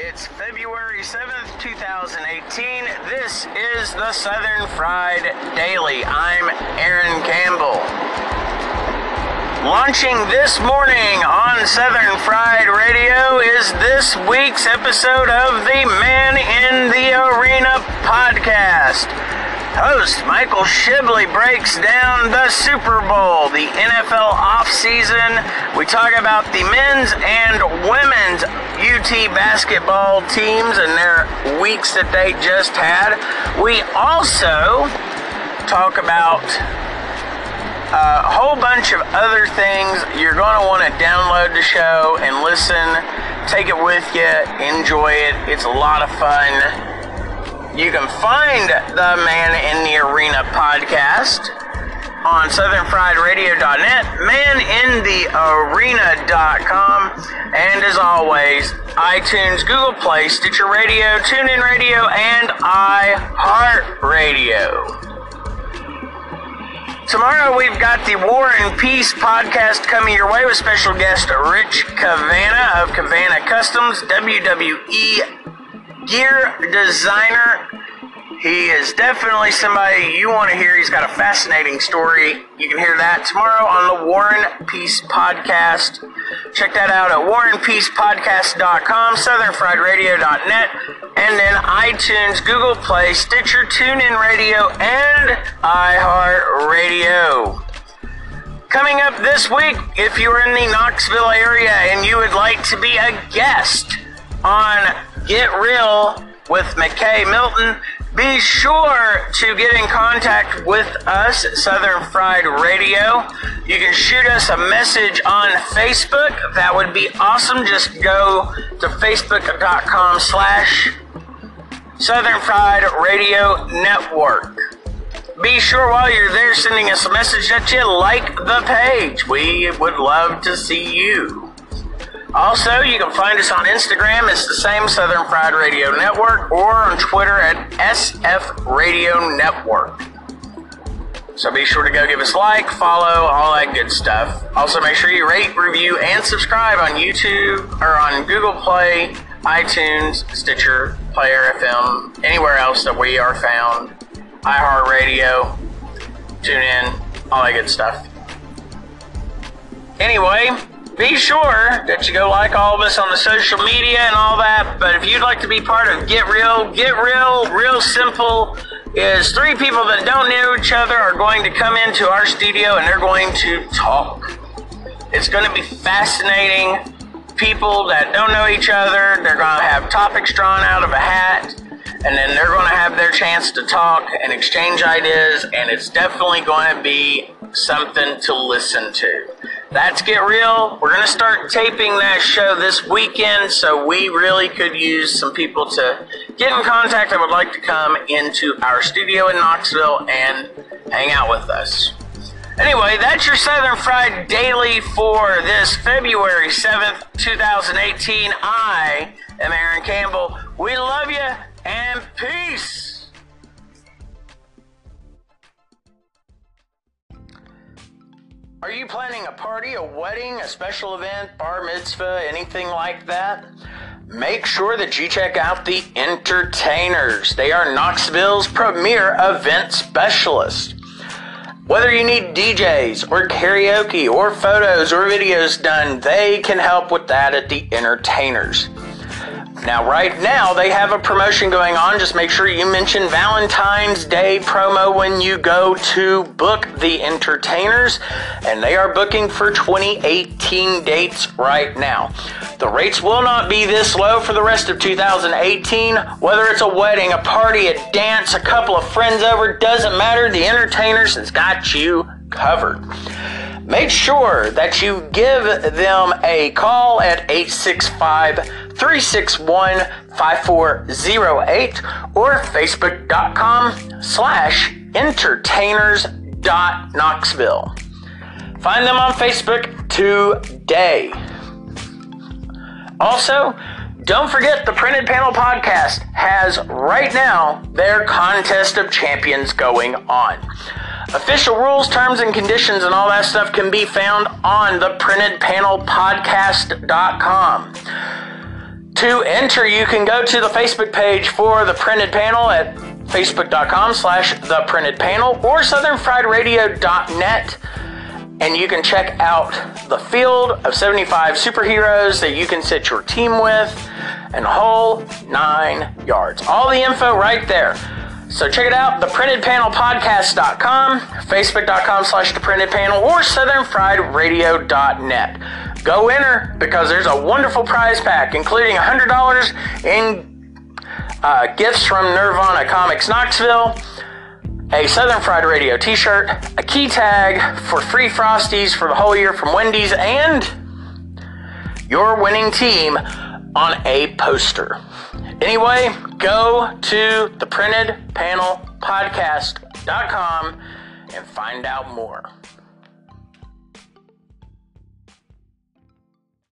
It's February 7th, 2018. This is the Southern Fried Daily. I'm Aaron Campbell. Launching this morning on Southern Fried Radio is this week's episode of the Man in the Arena podcast. Host Michael Shibley breaks down the Super Bowl, the NFL offseason. We talk about the men's and women's UT basketball teams and their weeks that they just had. We also talk about a whole bunch of other things. You're going to want to download the show and listen. Take it with you. Enjoy it. It's a lot of fun. You can find the Man in the Arena podcast on southernfriedradio.net, maninthearena.com, and as always, iTunes, Google Play, Stitcher Radio, TuneIn Radio, and iHeartRadio. Tomorrow we've got the War and Peace podcast coming your way with special guest Rich Cavana of Cavana Customs, WWE gear designer. He is definitely somebody you want to hear. He's got a fascinating story. You can hear that tomorrow on the Warren Peace Podcast. Check that out at warrenpeacepodcast.com, southernfriedradio.net, and then iTunes, Google Play, Stitcher, TuneIn Radio, and iHeartRadio. Coming up this week, if you're in the Knoxville area and you would like to be a guest on Get Real with McKay Milton, be sure to get in contact with us at Southern Fried Radio. You can shoot us a message on Facebook. That would be awesome. Just go to facebook.com slash Southern Fried Radio Network. Be sure while you're there sending us a message that you like the page. We would love to see you. Also, you can find us on Instagram. It's the same Southern Fried Radio Network, or on Twitter at SF Radio Network. So be sure to go give us like, follow, all that good stuff. Also, make sure you rate, review, and subscribe on YouTube or on Google Play, iTunes, Stitcher, Player FM, anywhere else that we are found. iHeartRadio, TuneIn, all that good stuff. Anyway, be sure that you go like all of us on the social media and all that. But if you'd like to be part of Get Real, Get Real, real simple, is three people that don't know each other are going to come into our studio and they're going to talk. It's going to be fascinating. People that don't know each other, they're going to have topics drawn out of a hat, and then they're going to have their chance to talk and exchange ideas, and it's definitely going to be something to listen to. That's Get Real. We're going to start taping that show this weekend, so we really could use some people to get in contact that would like to come into our studio in Knoxville and hang out with us. Anyway, that's your Southern Fried Daily for this February 7th, 2018. I am Aaron Campbell. We love you a wedding, a special event, bar mitzvah, anything like that? Make sure that you check out the Entertainers. They are Knoxville's premier event specialist. Whether you need DJs or karaoke or photos or videos done, they can help with that at the Entertainers. Now, right now, they have a promotion going on. Just make sure you mention Valentine's Day promo when you go to book the entertainers, and they are booking for 2018 dates right now. The rates will not be this low for the rest of 2018. Whether it's a wedding, a party, a dance, a couple of friends over, doesn't matter. The entertainers has got you covered. Make sure that you give them a call at 865 361 5408 or facebook.com slash entertainers.knoxville. Find them on Facebook today. Also, don't forget the Printed Panel Podcast has right now their Contest of Champions going on. Official rules, terms, and conditions, and all that stuff can be found on the printed panel printedpanelpodcast.com. To enter, you can go to the Facebook page for the printed panel at facebook.com slash the printed panel or southernfriedradio.net and you can check out the field of 75 superheroes that you can sit your team with and whole nine yards. All the info right there. So check it out, theprintedpanelpodcast.com, facebook.com slash theprintedpanel, or southernfriedradio.net. Go enter because there's a wonderful prize pack, including $100 in uh, gifts from Nirvana Comics Knoxville, a Southern Fried Radio t shirt, a key tag for free Frosties for the whole year from Wendy's, and your winning team on a poster. Anyway, go to the printed panel podcast.com and find out more.